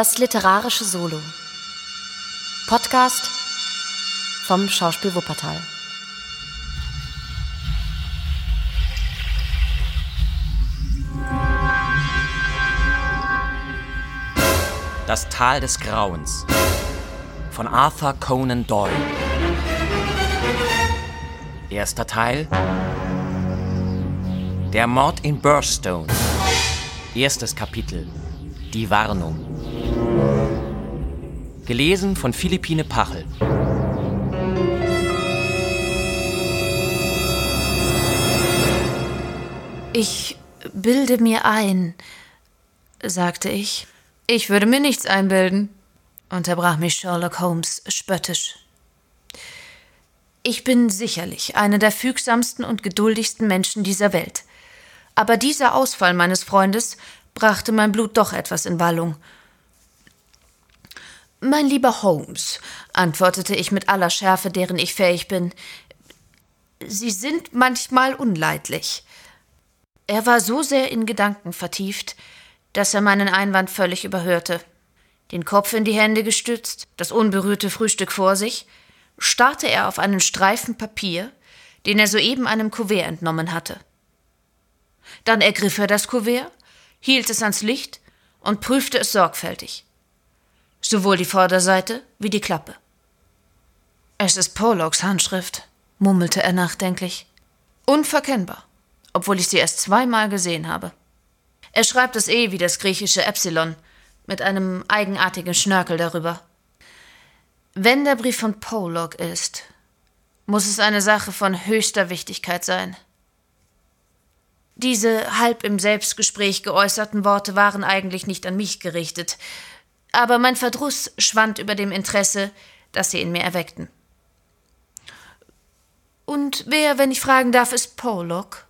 Das literarische Solo. Podcast vom Schauspiel Wuppertal. Das Tal des Grauens von Arthur Conan Doyle. Erster Teil. Der Mord in Burstone. Erstes Kapitel. Die Warnung. Gelesen von Philippine Pachel. Ich bilde mir ein, sagte ich. Ich würde mir nichts einbilden, unterbrach mich Sherlock Holmes spöttisch. Ich bin sicherlich einer der fügsamsten und geduldigsten Menschen dieser Welt. Aber dieser Ausfall meines Freundes brachte mein Blut doch etwas in Wallung. Mein lieber Holmes, antwortete ich mit aller Schärfe, deren ich fähig bin, Sie sind manchmal unleidlich. Er war so sehr in Gedanken vertieft, dass er meinen Einwand völlig überhörte. Den Kopf in die Hände gestützt, das unberührte Frühstück vor sich, starrte er auf einen Streifen Papier, den er soeben einem Kuvert entnommen hatte. Dann ergriff er das Kuvert, hielt es ans Licht und prüfte es sorgfältig. Sowohl die Vorderseite wie die Klappe. Es ist Pollocks Handschrift, murmelte er nachdenklich. Unverkennbar obwohl ich sie erst zweimal gesehen habe. Er schreibt es eh wie das griechische Epsilon, mit einem eigenartigen Schnörkel darüber. Wenn der Brief von Pollock ist, muss es eine Sache von höchster Wichtigkeit sein. Diese halb im Selbstgespräch geäußerten Worte waren eigentlich nicht an mich gerichtet, aber mein Verdruss schwand über dem Interesse, das sie in mir erweckten. Und wer, wenn ich fragen darf, ist Pollock?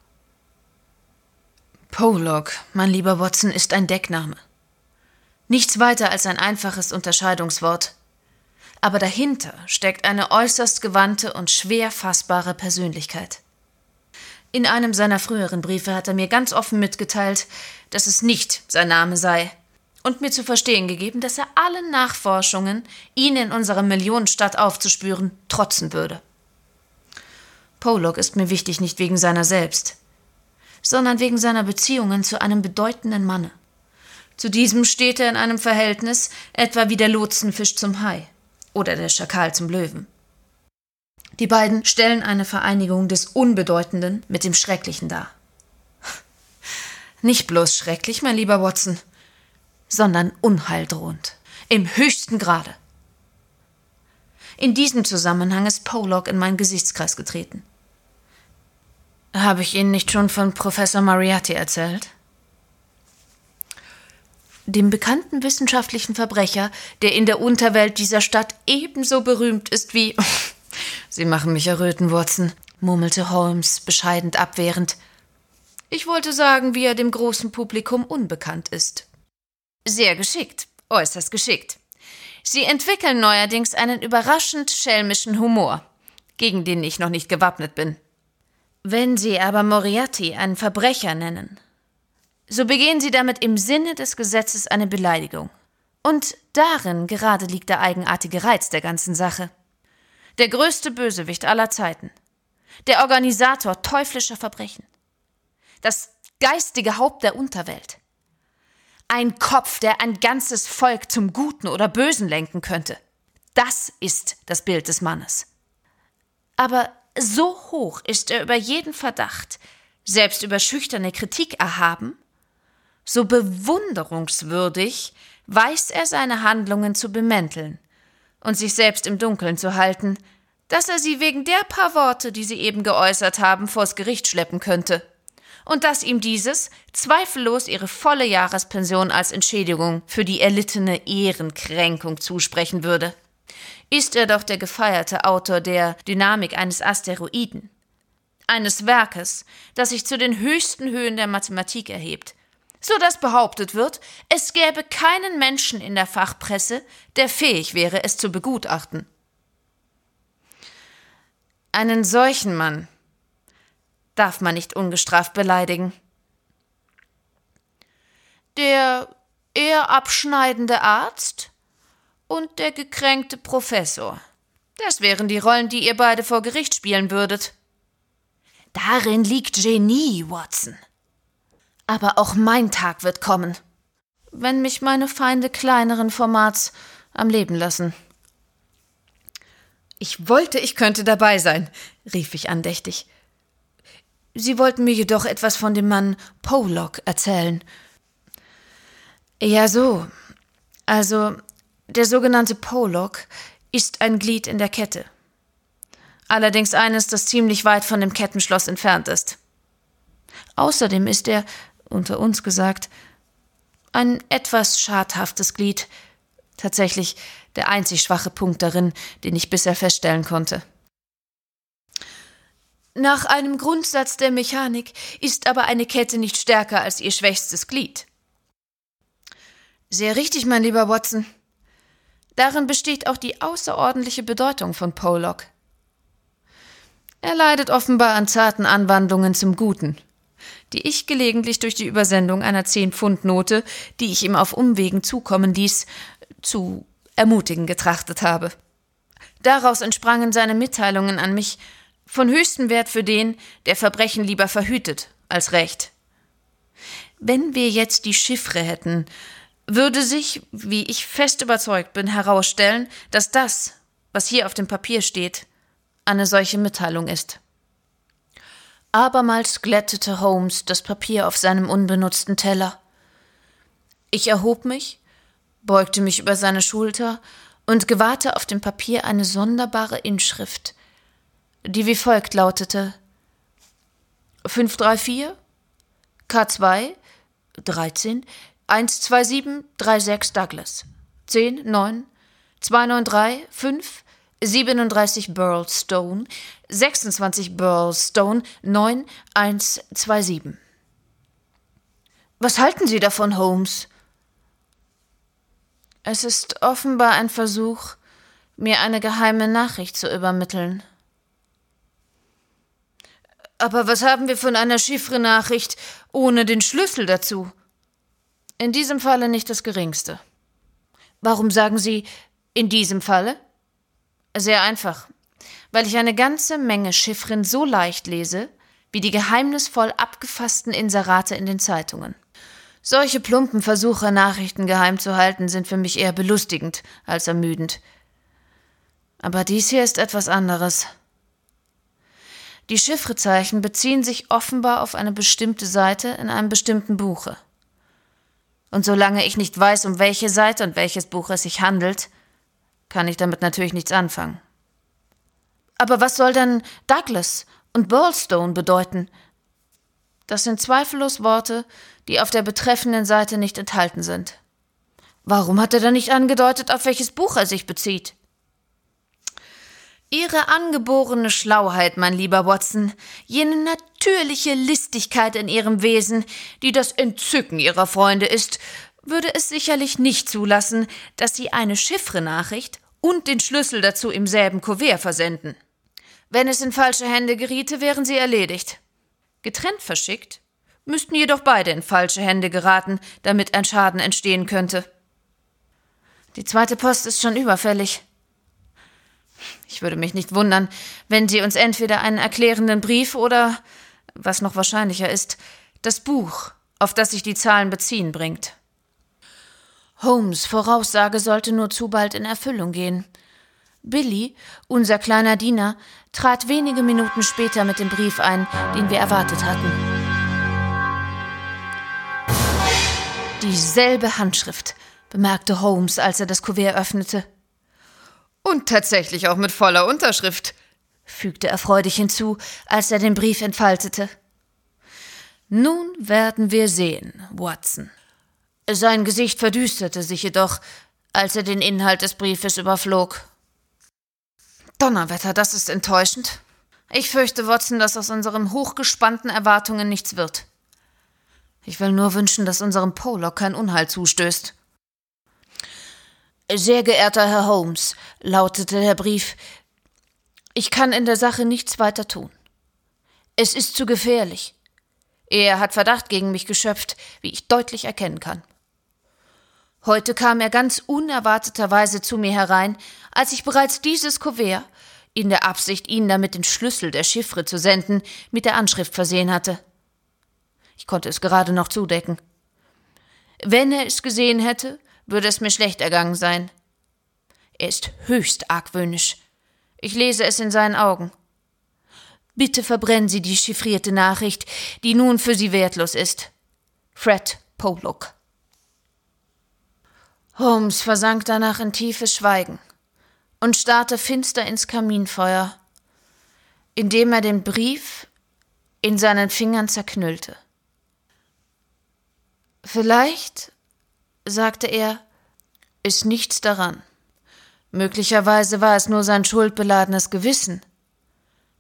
Pollock, mein lieber Watson, ist ein Deckname. Nichts weiter als ein einfaches Unterscheidungswort. Aber dahinter steckt eine äußerst gewandte und schwer fassbare Persönlichkeit. In einem seiner früheren Briefe hat er mir ganz offen mitgeteilt, dass es nicht sein Name sei, und mir zu verstehen gegeben, dass er allen Nachforschungen, ihn in unserer Millionenstadt aufzuspüren, trotzen würde. Pollock ist mir wichtig nicht wegen seiner selbst, sondern wegen seiner Beziehungen zu einem bedeutenden Manne. Zu diesem steht er in einem Verhältnis etwa wie der Lotsenfisch zum Hai oder der Schakal zum Löwen. Die beiden stellen eine Vereinigung des Unbedeutenden mit dem Schrecklichen dar. Nicht bloß schrecklich, mein lieber Watson, sondern unheildrohend, im höchsten Grade. In diesem Zusammenhang ist Pollock in meinen Gesichtskreis getreten. Habe ich Ihnen nicht schon von Professor Mariatti erzählt? Dem bekannten wissenschaftlichen Verbrecher, der in der Unterwelt dieser Stadt ebenso berühmt ist wie. Sie machen mich erröten, Watson, murmelte Holmes bescheidend abwehrend. Ich wollte sagen, wie er dem großen Publikum unbekannt ist. Sehr geschickt, äußerst geschickt. Sie entwickeln neuerdings einen überraschend schelmischen Humor, gegen den ich noch nicht gewappnet bin. Wenn Sie aber Moriarty einen Verbrecher nennen, so begehen Sie damit im Sinne des Gesetzes eine Beleidigung. Und darin gerade liegt der eigenartige Reiz der ganzen Sache. Der größte Bösewicht aller Zeiten. Der Organisator teuflischer Verbrechen. Das geistige Haupt der Unterwelt. Ein Kopf, der ein ganzes Volk zum Guten oder Bösen lenken könnte. Das ist das Bild des Mannes. Aber so hoch ist er über jeden Verdacht, selbst über schüchterne Kritik erhaben, so bewunderungswürdig weiß er seine Handlungen zu bemänteln und sich selbst im Dunkeln zu halten, dass er sie wegen der paar Worte, die sie eben geäußert haben, vors Gericht schleppen könnte, und dass ihm dieses zweifellos ihre volle Jahrespension als Entschädigung für die erlittene Ehrenkränkung zusprechen würde ist er doch der gefeierte Autor der Dynamik eines Asteroiden. Eines Werkes, das sich zu den höchsten Höhen der Mathematik erhebt, so dass behauptet wird, es gäbe keinen Menschen in der Fachpresse, der fähig wäre, es zu begutachten. Einen solchen Mann darf man nicht ungestraft beleidigen. Der er abschneidende Arzt und der gekränkte Professor. Das wären die Rollen, die ihr beide vor Gericht spielen würdet. Darin liegt Genie, Watson. Aber auch mein Tag wird kommen, wenn mich meine Feinde kleineren Formats am Leben lassen. Ich wollte, ich könnte dabei sein, rief ich andächtig. Sie wollten mir jedoch etwas von dem Mann Pollock erzählen. Ja, so. Also, der sogenannte Pollock ist ein Glied in der Kette. Allerdings eines, das ziemlich weit von dem Kettenschloss entfernt ist. Außerdem ist er, unter uns gesagt, ein etwas schadhaftes Glied, tatsächlich der einzig schwache Punkt darin, den ich bisher feststellen konnte. Nach einem Grundsatz der Mechanik ist aber eine Kette nicht stärker als ihr schwächstes Glied. Sehr richtig, mein lieber Watson. Darin besteht auch die außerordentliche Bedeutung von Pollock. Er leidet offenbar an zarten Anwandlungen zum Guten, die ich gelegentlich durch die Übersendung einer Zehn-Pfund-Note, die ich ihm auf Umwegen zukommen ließ, zu ermutigen getrachtet habe. Daraus entsprangen seine Mitteilungen an mich von höchstem Wert für den, der Verbrechen lieber verhütet als Recht. Wenn wir jetzt die Chiffre hätten, würde sich, wie ich fest überzeugt bin, herausstellen, dass das, was hier auf dem Papier steht, eine solche Mitteilung ist. Abermals glättete Holmes das Papier auf seinem unbenutzten Teller. Ich erhob mich, beugte mich über seine Schulter und gewahrte auf dem Papier eine sonderbare Inschrift, die wie folgt lautete. 534 K2 13 12736 Douglas. 10 9 293 5 37 Burlstone. 26 Burlstone. 9127 Was halten Sie davon, Holmes? Es ist offenbar ein Versuch, mir eine geheime Nachricht zu übermitteln. Aber was haben wir von einer Chiffre-Nachricht ohne den Schlüssel dazu? In diesem Falle nicht das geringste. Warum sagen Sie in diesem Falle? Sehr einfach. Weil ich eine ganze Menge Chiffren so leicht lese, wie die geheimnisvoll abgefassten Inserate in den Zeitungen. Solche plumpen Versuche, Nachrichten geheim zu halten, sind für mich eher belustigend als ermüdend. Aber dies hier ist etwas anderes. Die Chiffrezeichen beziehen sich offenbar auf eine bestimmte Seite in einem bestimmten Buche. Und solange ich nicht weiß, um welche Seite und welches Buch es sich handelt, kann ich damit natürlich nichts anfangen. Aber was soll denn Douglas und Burlstone bedeuten? Das sind zweifellos Worte, die auf der betreffenden Seite nicht enthalten sind. Warum hat er dann nicht angedeutet, auf welches Buch er sich bezieht? Ihre angeborene Schlauheit, mein lieber Watson, jene natürliche Listigkeit in ihrem Wesen, die das Entzücken ihrer Freunde ist, würde es sicherlich nicht zulassen, dass Sie eine Chiffrenachricht und den Schlüssel dazu im selben Kuvert versenden. Wenn es in falsche Hände geriete, wären Sie erledigt. Getrennt verschickt, müssten jedoch beide in falsche Hände geraten, damit ein Schaden entstehen könnte. Die zweite Post ist schon überfällig. Ich würde mich nicht wundern, wenn Sie uns entweder einen erklärenden Brief oder, was noch wahrscheinlicher ist, das Buch, auf das sich die Zahlen beziehen, bringt. Holmes Voraussage sollte nur zu bald in Erfüllung gehen. Billy, unser kleiner Diener, trat wenige Minuten später mit dem Brief ein, den wir erwartet hatten. Dieselbe Handschrift, bemerkte Holmes, als er das Kuvert öffnete. Und tatsächlich auch mit voller Unterschrift, fügte er freudig hinzu, als er den Brief entfaltete. Nun werden wir sehen, Watson. Sein Gesicht verdüsterte sich jedoch, als er den Inhalt des Briefes überflog. Donnerwetter, das ist enttäuschend. Ich fürchte, Watson, dass aus unseren hochgespannten Erwartungen nichts wird. Ich will nur wünschen, dass unserem Pollock kein Unheil zustößt. Sehr geehrter Herr Holmes, lautete der Brief, ich kann in der Sache nichts weiter tun. Es ist zu gefährlich. Er hat Verdacht gegen mich geschöpft, wie ich deutlich erkennen kann. Heute kam er ganz unerwarteterweise zu mir herein, als ich bereits dieses Kuvert, in der Absicht, Ihnen damit den Schlüssel der Chiffre zu senden, mit der Anschrift versehen hatte. Ich konnte es gerade noch zudecken. Wenn er es gesehen hätte, würde es mir schlecht ergangen sein. Er ist höchst argwöhnisch. Ich lese es in seinen Augen. Bitte verbrennen Sie die chiffrierte Nachricht, die nun für Sie wertlos ist. Fred Pollock. Holmes versank danach in tiefes Schweigen und starrte finster ins Kaminfeuer, indem er den Brief in seinen Fingern zerknüllte. Vielleicht, sagte er, ist nichts daran. Möglicherweise war es nur sein schuldbeladenes Gewissen,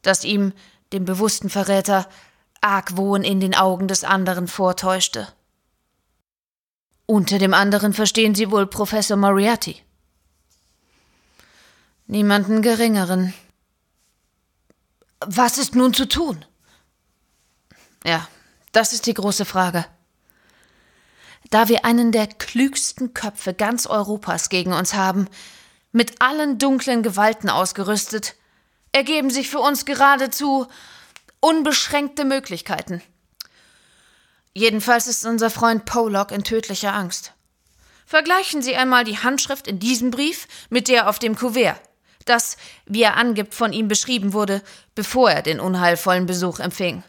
das ihm, dem bewussten Verräter, Argwohn in den Augen des anderen vortäuschte. Unter dem anderen verstehen Sie wohl Professor Moriarty. Niemanden geringeren. Was ist nun zu tun? Ja, das ist die große Frage. Da wir einen der klügsten Köpfe ganz Europas gegen uns haben, mit allen dunklen Gewalten ausgerüstet, ergeben sich für uns geradezu unbeschränkte Möglichkeiten. Jedenfalls ist unser Freund Pollock in tödlicher Angst. Vergleichen Sie einmal die Handschrift in diesem Brief mit der auf dem Kuvert, das, wie er angibt, von ihm beschrieben wurde, bevor er den unheilvollen Besuch empfing.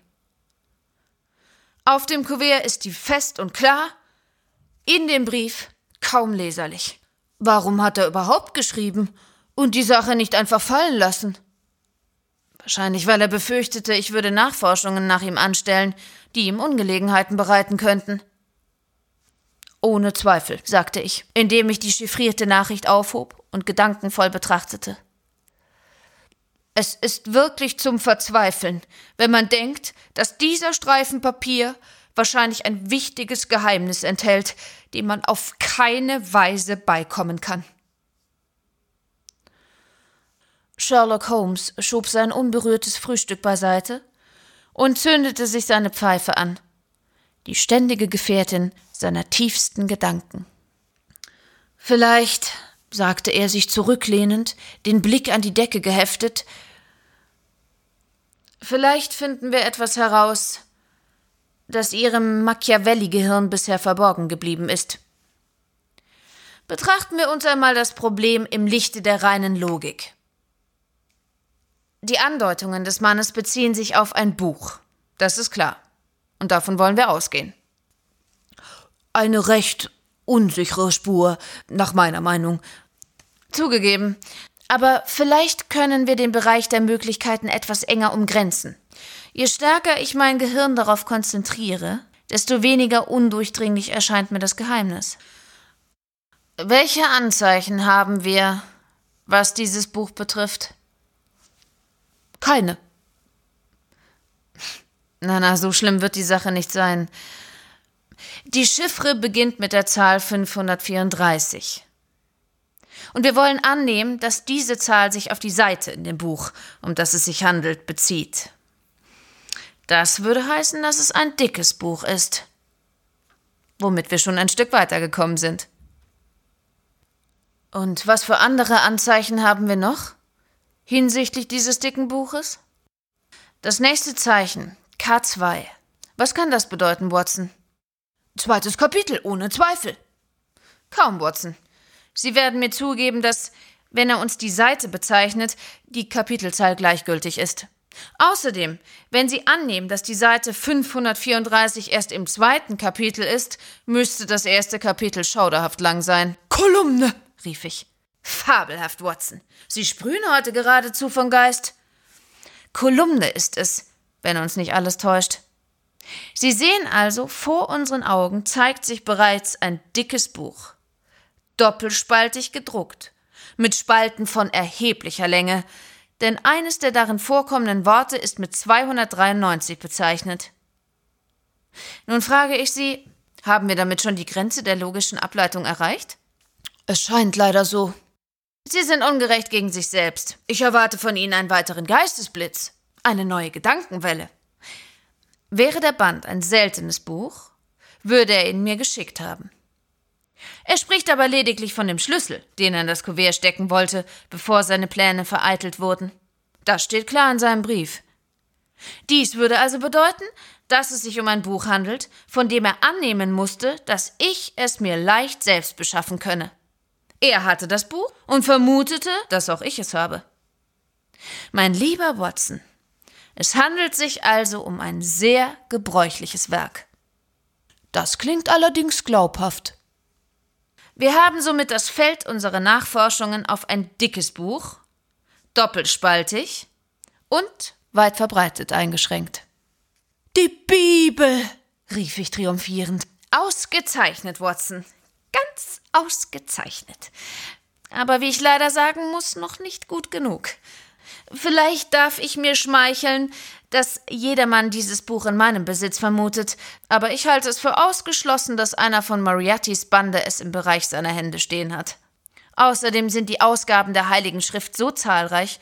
Auf dem Kuvert ist die fest und klar, in dem Brief kaum leserlich. Warum hat er überhaupt geschrieben und die Sache nicht einfach fallen lassen? Wahrscheinlich, weil er befürchtete, ich würde Nachforschungen nach ihm anstellen, die ihm Ungelegenheiten bereiten könnten. Ohne Zweifel, sagte ich, indem ich die chiffrierte Nachricht aufhob und gedankenvoll betrachtete. Es ist wirklich zum Verzweifeln, wenn man denkt, dass dieser Streifen Papier wahrscheinlich ein wichtiges Geheimnis enthält, dem man auf keine Weise beikommen kann. Sherlock Holmes schob sein unberührtes Frühstück beiseite und zündete sich seine Pfeife an, die ständige Gefährtin seiner tiefsten Gedanken. Vielleicht, sagte er sich zurücklehnend, den Blick an die Decke geheftet, vielleicht finden wir etwas heraus, das ihrem Machiavelli-Gehirn bisher verborgen geblieben ist. Betrachten wir uns einmal das Problem im Lichte der reinen Logik. Die Andeutungen des Mannes beziehen sich auf ein Buch. Das ist klar. Und davon wollen wir ausgehen. Eine recht unsichere Spur, nach meiner Meinung. Zugegeben. Aber vielleicht können wir den Bereich der Möglichkeiten etwas enger umgrenzen. Je stärker ich mein Gehirn darauf konzentriere, desto weniger undurchdringlich erscheint mir das Geheimnis. Welche Anzeichen haben wir, was dieses Buch betrifft? Keine. Na, na, so schlimm wird die Sache nicht sein. Die Chiffre beginnt mit der Zahl 534. Und wir wollen annehmen, dass diese Zahl sich auf die Seite in dem Buch, um das es sich handelt, bezieht. Das würde heißen, dass es ein dickes Buch ist. Womit wir schon ein Stück weitergekommen sind. Und was für andere Anzeichen haben wir noch hinsichtlich dieses dicken Buches? Das nächste Zeichen, K2. Was kann das bedeuten, Watson? Zweites Kapitel, ohne Zweifel. Kaum, Watson. Sie werden mir zugeben, dass, wenn er uns die Seite bezeichnet, die Kapitelzahl gleichgültig ist. Außerdem, wenn Sie annehmen, dass die Seite 534 erst im zweiten Kapitel ist, müsste das erste Kapitel schauderhaft lang sein. Kolumne, rief ich. Fabelhaft, Watson. Sie sprühen heute geradezu von Geist. Kolumne ist es, wenn uns nicht alles täuscht. Sie sehen also, vor unseren Augen zeigt sich bereits ein dickes Buch. Doppelspaltig gedruckt, mit Spalten von erheblicher Länge, denn eines der darin vorkommenden Worte ist mit 293 bezeichnet. Nun frage ich Sie, haben wir damit schon die Grenze der logischen Ableitung erreicht? Es scheint leider so. Sie sind ungerecht gegen sich selbst. Ich erwarte von Ihnen einen weiteren Geistesblitz, eine neue Gedankenwelle. Wäre der Band ein seltenes Buch, würde er ihn mir geschickt haben. Er spricht aber lediglich von dem Schlüssel, den er in das Kuvert stecken wollte, bevor seine Pläne vereitelt wurden. Das steht klar in seinem Brief. Dies würde also bedeuten, dass es sich um ein Buch handelt, von dem er annehmen musste, dass ich es mir leicht selbst beschaffen könne. Er hatte das Buch und vermutete, dass auch ich es habe. Mein lieber Watson, es handelt sich also um ein sehr gebräuchliches Werk. Das klingt allerdings glaubhaft. Wir haben somit das Feld unserer Nachforschungen auf ein dickes Buch, doppelspaltig und weit verbreitet eingeschränkt. Die Bibel, rief ich triumphierend. Ausgezeichnet, Watson. Ganz ausgezeichnet. Aber wie ich leider sagen muss, noch nicht gut genug. Vielleicht darf ich mir schmeicheln, dass jedermann dieses Buch in meinem Besitz vermutet, aber ich halte es für ausgeschlossen, dass einer von Moriartys Bande es im Bereich seiner Hände stehen hat. Außerdem sind die Ausgaben der Heiligen Schrift so zahlreich,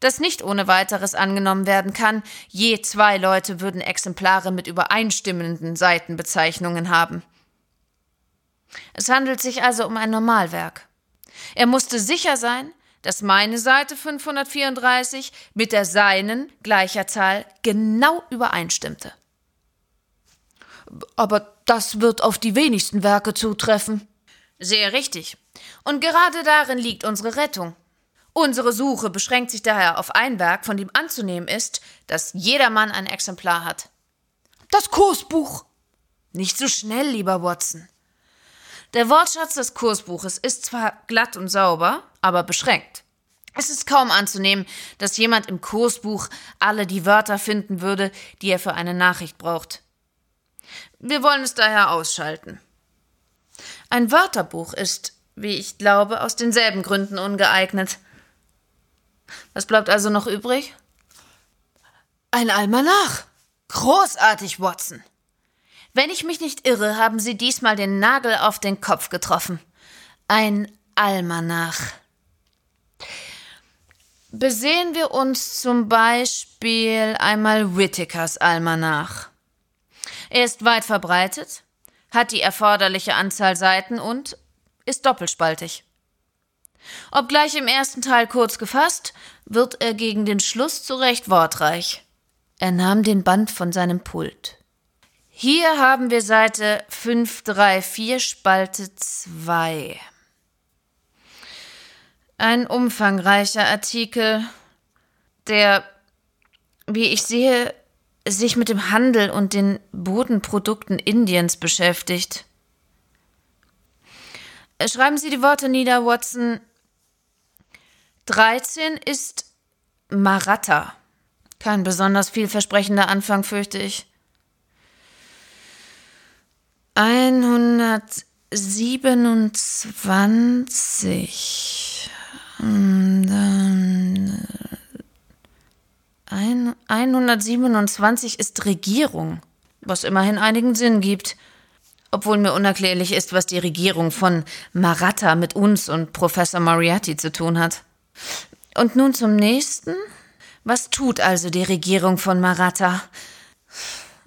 dass nicht ohne weiteres angenommen werden kann, je zwei Leute würden Exemplare mit übereinstimmenden Seitenbezeichnungen haben. Es handelt sich also um ein Normalwerk. Er musste sicher sein, dass meine Seite 534 mit der seinen gleicher Zahl genau übereinstimmte. Aber das wird auf die wenigsten Werke zutreffen. Sehr richtig. Und gerade darin liegt unsere Rettung. Unsere Suche beschränkt sich daher auf ein Werk, von dem anzunehmen ist, dass jedermann ein Exemplar hat. Das Kursbuch. Nicht so schnell, lieber Watson. Der Wortschatz des Kursbuches ist zwar glatt und sauber, aber beschränkt. Es ist kaum anzunehmen, dass jemand im Kursbuch alle die Wörter finden würde, die er für eine Nachricht braucht. Wir wollen es daher ausschalten. Ein Wörterbuch ist, wie ich glaube, aus denselben Gründen ungeeignet. Was bleibt also noch übrig? Ein Almanach. Großartig, Watson. Wenn ich mich nicht irre, haben Sie diesmal den Nagel auf den Kopf getroffen. Ein Almanach. Besehen wir uns zum Beispiel einmal Whitakers Almanach. Er ist weit verbreitet, hat die erforderliche Anzahl Seiten und ist doppelspaltig. Obgleich im ersten Teil kurz gefasst, wird er gegen den Schluss zu Recht wortreich. Er nahm den Band von seinem Pult. Hier haben wir Seite 534, Spalte 2. Ein umfangreicher Artikel, der, wie ich sehe, sich mit dem Handel und den Bodenprodukten Indiens beschäftigt. Schreiben Sie die Worte nieder, Watson. 13 ist Maratha. Kein besonders vielversprechender Anfang, fürchte ich. 127. Dann 127 ist Regierung, was immerhin einigen Sinn gibt. Obwohl mir unerklärlich ist, was die Regierung von Maratha mit uns und Professor Moriarty zu tun hat. Und nun zum nächsten. Was tut also die Regierung von Maratha?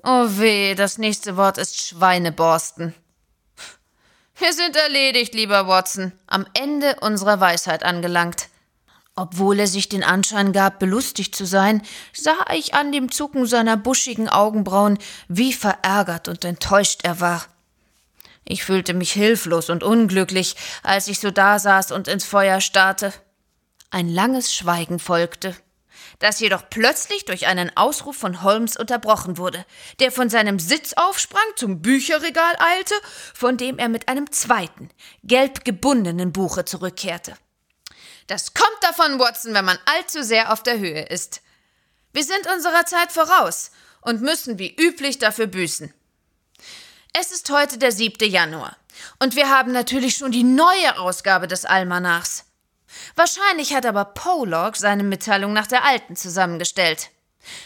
Oh weh, das nächste Wort ist Schweineborsten. Wir sind erledigt, lieber Watson, am Ende unserer Weisheit angelangt. Obwohl er sich den Anschein gab, belustigt zu sein, sah ich an dem Zucken seiner buschigen Augenbrauen, wie verärgert und enttäuscht er war. Ich fühlte mich hilflos und unglücklich, als ich so dasaß und ins Feuer starrte. Ein langes Schweigen folgte das jedoch plötzlich durch einen Ausruf von Holmes unterbrochen wurde, der von seinem Sitz aufsprang, zum Bücherregal eilte, von dem er mit einem zweiten, gelb gebundenen Buche zurückkehrte. Das kommt davon, Watson, wenn man allzu sehr auf der Höhe ist. Wir sind unserer Zeit voraus und müssen wie üblich dafür büßen. Es ist heute der 7. Januar und wir haben natürlich schon die neue Ausgabe des Almanachs. Wahrscheinlich hat aber Pollock seine Mitteilung nach der alten zusammengestellt.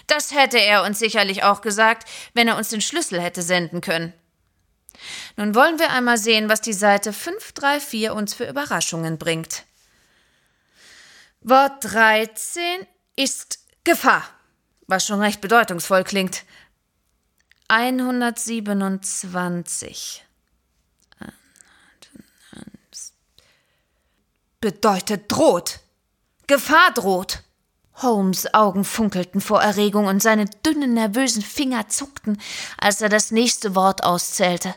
Das hätte er uns sicherlich auch gesagt, wenn er uns den Schlüssel hätte senden können. Nun wollen wir einmal sehen, was die Seite 534 uns für Überraschungen bringt. Wort 13 ist Gefahr, was schon recht bedeutungsvoll klingt. 127. bedeutet droht. Gefahr droht. Holmes Augen funkelten vor Erregung und seine dünnen, nervösen Finger zuckten, als er das nächste Wort auszählte.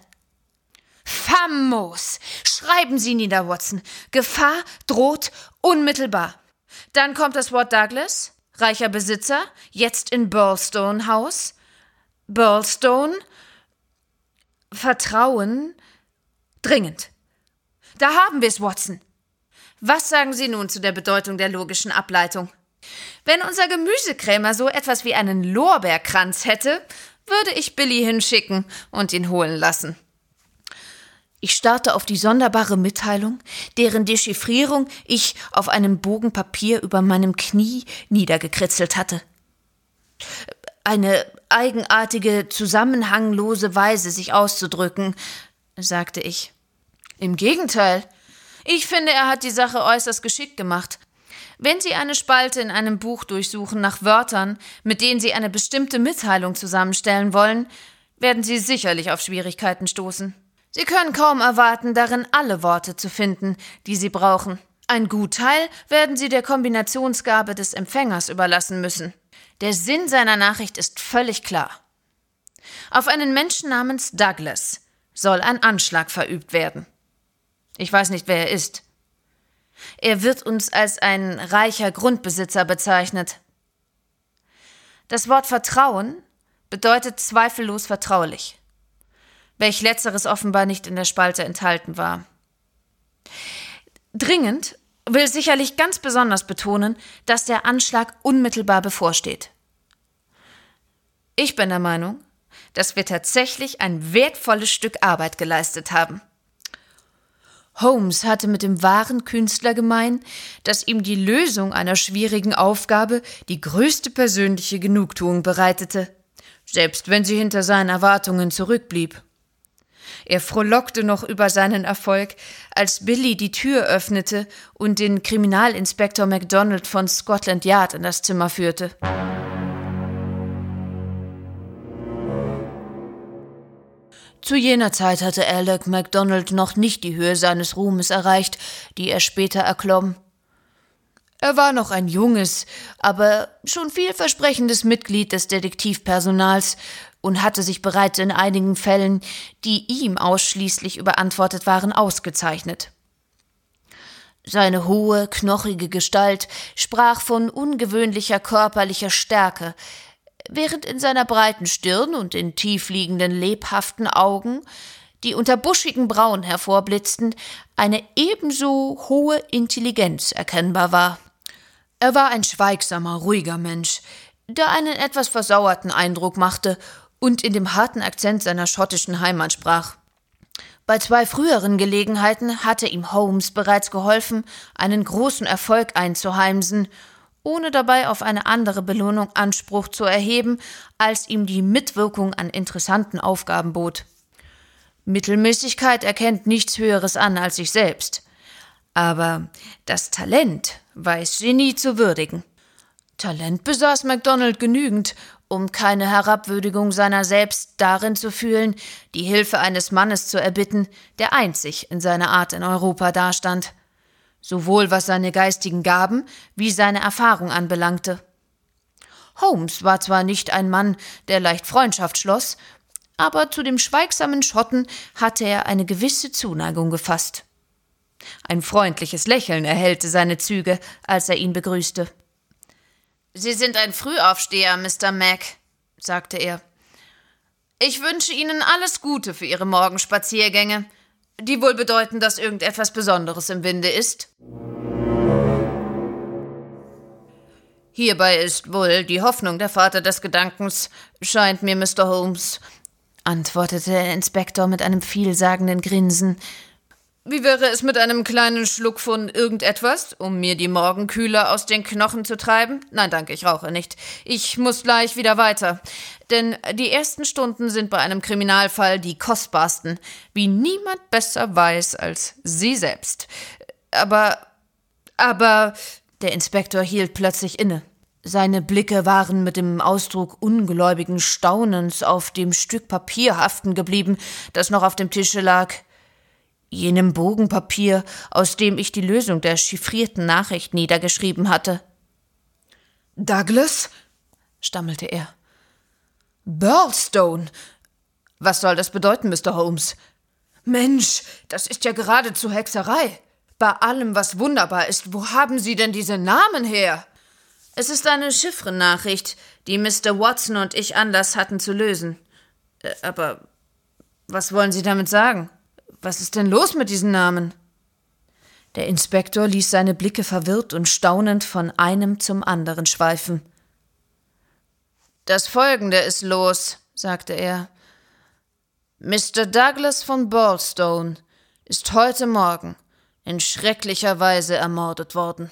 Famos! Schreiben Sie nieder, Watson. Gefahr droht unmittelbar. Dann kommt das Wort Douglas, reicher Besitzer, jetzt in Burlstone Haus. Burlstone. Vertrauen. Dringend. Da haben wir es, Watson. Was sagen Sie nun zu der Bedeutung der logischen Ableitung? Wenn unser Gemüsekrämer so etwas wie einen Lorbeerkranz hätte, würde ich Billy hinschicken und ihn holen lassen. Ich starrte auf die sonderbare Mitteilung, deren Dechiffrierung ich auf einem Bogen Papier über meinem Knie niedergekritzelt hatte. Eine eigenartige, zusammenhanglose Weise, sich auszudrücken, sagte ich. Im Gegenteil. Ich finde, er hat die Sache äußerst geschickt gemacht. Wenn Sie eine Spalte in einem Buch durchsuchen nach Wörtern, mit denen Sie eine bestimmte Mitteilung zusammenstellen wollen, werden Sie sicherlich auf Schwierigkeiten stoßen. Sie können kaum erwarten, darin alle Worte zu finden, die Sie brauchen. Ein Gutteil werden Sie der Kombinationsgabe des Empfängers überlassen müssen. Der Sinn seiner Nachricht ist völlig klar. Auf einen Menschen namens Douglas soll ein Anschlag verübt werden. Ich weiß nicht, wer er ist. Er wird uns als ein reicher Grundbesitzer bezeichnet. Das Wort Vertrauen bedeutet zweifellos vertraulich welch letzteres offenbar nicht in der Spalte enthalten war. Dringend will sicherlich ganz besonders betonen, dass der Anschlag unmittelbar bevorsteht. Ich bin der Meinung, dass wir tatsächlich ein wertvolles Stück Arbeit geleistet haben. Holmes hatte mit dem wahren Künstler gemein, dass ihm die Lösung einer schwierigen Aufgabe die größte persönliche Genugtuung bereitete, selbst wenn sie hinter seinen Erwartungen zurückblieb. Er frohlockte noch über seinen Erfolg, als Billy die Tür öffnete und den Kriminalinspektor MacDonald von Scotland Yard in das Zimmer führte. Zu jener Zeit hatte Alec MacDonald noch nicht die Höhe seines Ruhmes erreicht, die er später erklomm. Er war noch ein junges, aber schon vielversprechendes Mitglied des Detektivpersonals und hatte sich bereits in einigen Fällen, die ihm ausschließlich überantwortet waren, ausgezeichnet. Seine hohe, knochige Gestalt sprach von ungewöhnlicher körperlicher Stärke, während in seiner breiten Stirn und in tiefliegenden, lebhaften Augen, die unter buschigen Brauen hervorblitzten, eine ebenso hohe Intelligenz erkennbar war. Er war ein schweigsamer, ruhiger Mensch, der einen etwas versauerten Eindruck machte und in dem harten Akzent seiner schottischen Heimat sprach. Bei zwei früheren Gelegenheiten hatte ihm Holmes bereits geholfen, einen großen Erfolg einzuheimsen, ohne dabei auf eine andere Belohnung Anspruch zu erheben, als ihm die Mitwirkung an interessanten Aufgaben bot. Mittelmäßigkeit erkennt nichts Höheres an als sich selbst. Aber das Talent weiß Genie zu würdigen. Talent besaß MacDonald genügend, um keine Herabwürdigung seiner selbst darin zu fühlen, die Hilfe eines Mannes zu erbitten, der einzig in seiner Art in Europa dastand, sowohl was seine geistigen Gaben wie seine Erfahrung anbelangte. Holmes war zwar nicht ein Mann, der leicht Freundschaft schloss, aber zu dem schweigsamen Schotten hatte er eine gewisse Zuneigung gefasst. Ein freundliches Lächeln erhellte seine Züge, als er ihn begrüßte. Sie sind ein Frühaufsteher, Mr. Mac, sagte er. Ich wünsche Ihnen alles Gute für Ihre Morgenspaziergänge, die wohl bedeuten, dass irgendetwas Besonderes im Winde ist. Hierbei ist wohl die Hoffnung der Vater des Gedankens, scheint mir, Mr. Holmes, antwortete der Inspektor mit einem vielsagenden Grinsen, wie wäre es mit einem kleinen Schluck von irgendetwas, um mir die Morgenkühle aus den Knochen zu treiben? Nein, danke, ich rauche nicht. Ich muss gleich wieder weiter. Denn die ersten Stunden sind bei einem Kriminalfall die kostbarsten, wie niemand besser weiß als Sie selbst. Aber. aber. Der Inspektor hielt plötzlich inne. Seine Blicke waren mit dem Ausdruck ungläubigen Staunens auf dem Stück Papier haften geblieben, das noch auf dem Tische lag. Jenem Bogenpapier, aus dem ich die Lösung der chiffrierten Nachricht niedergeschrieben hatte. Douglas? stammelte er. Burlstone. Was soll das bedeuten, Mr. Holmes? Mensch, das ist ja geradezu Hexerei. Bei allem, was wunderbar ist, wo haben Sie denn diese Namen her? Es ist eine Chiffrennachricht, die Mr. Watson und ich Anlass hatten zu lösen. Äh, aber was wollen Sie damit sagen? Was ist denn los mit diesen Namen? Der Inspektor ließ seine Blicke verwirrt und staunend von einem zum anderen schweifen. Das Folgende ist los, sagte er. Mr. Douglas von Ballstone ist heute Morgen in schrecklicher Weise ermordet worden.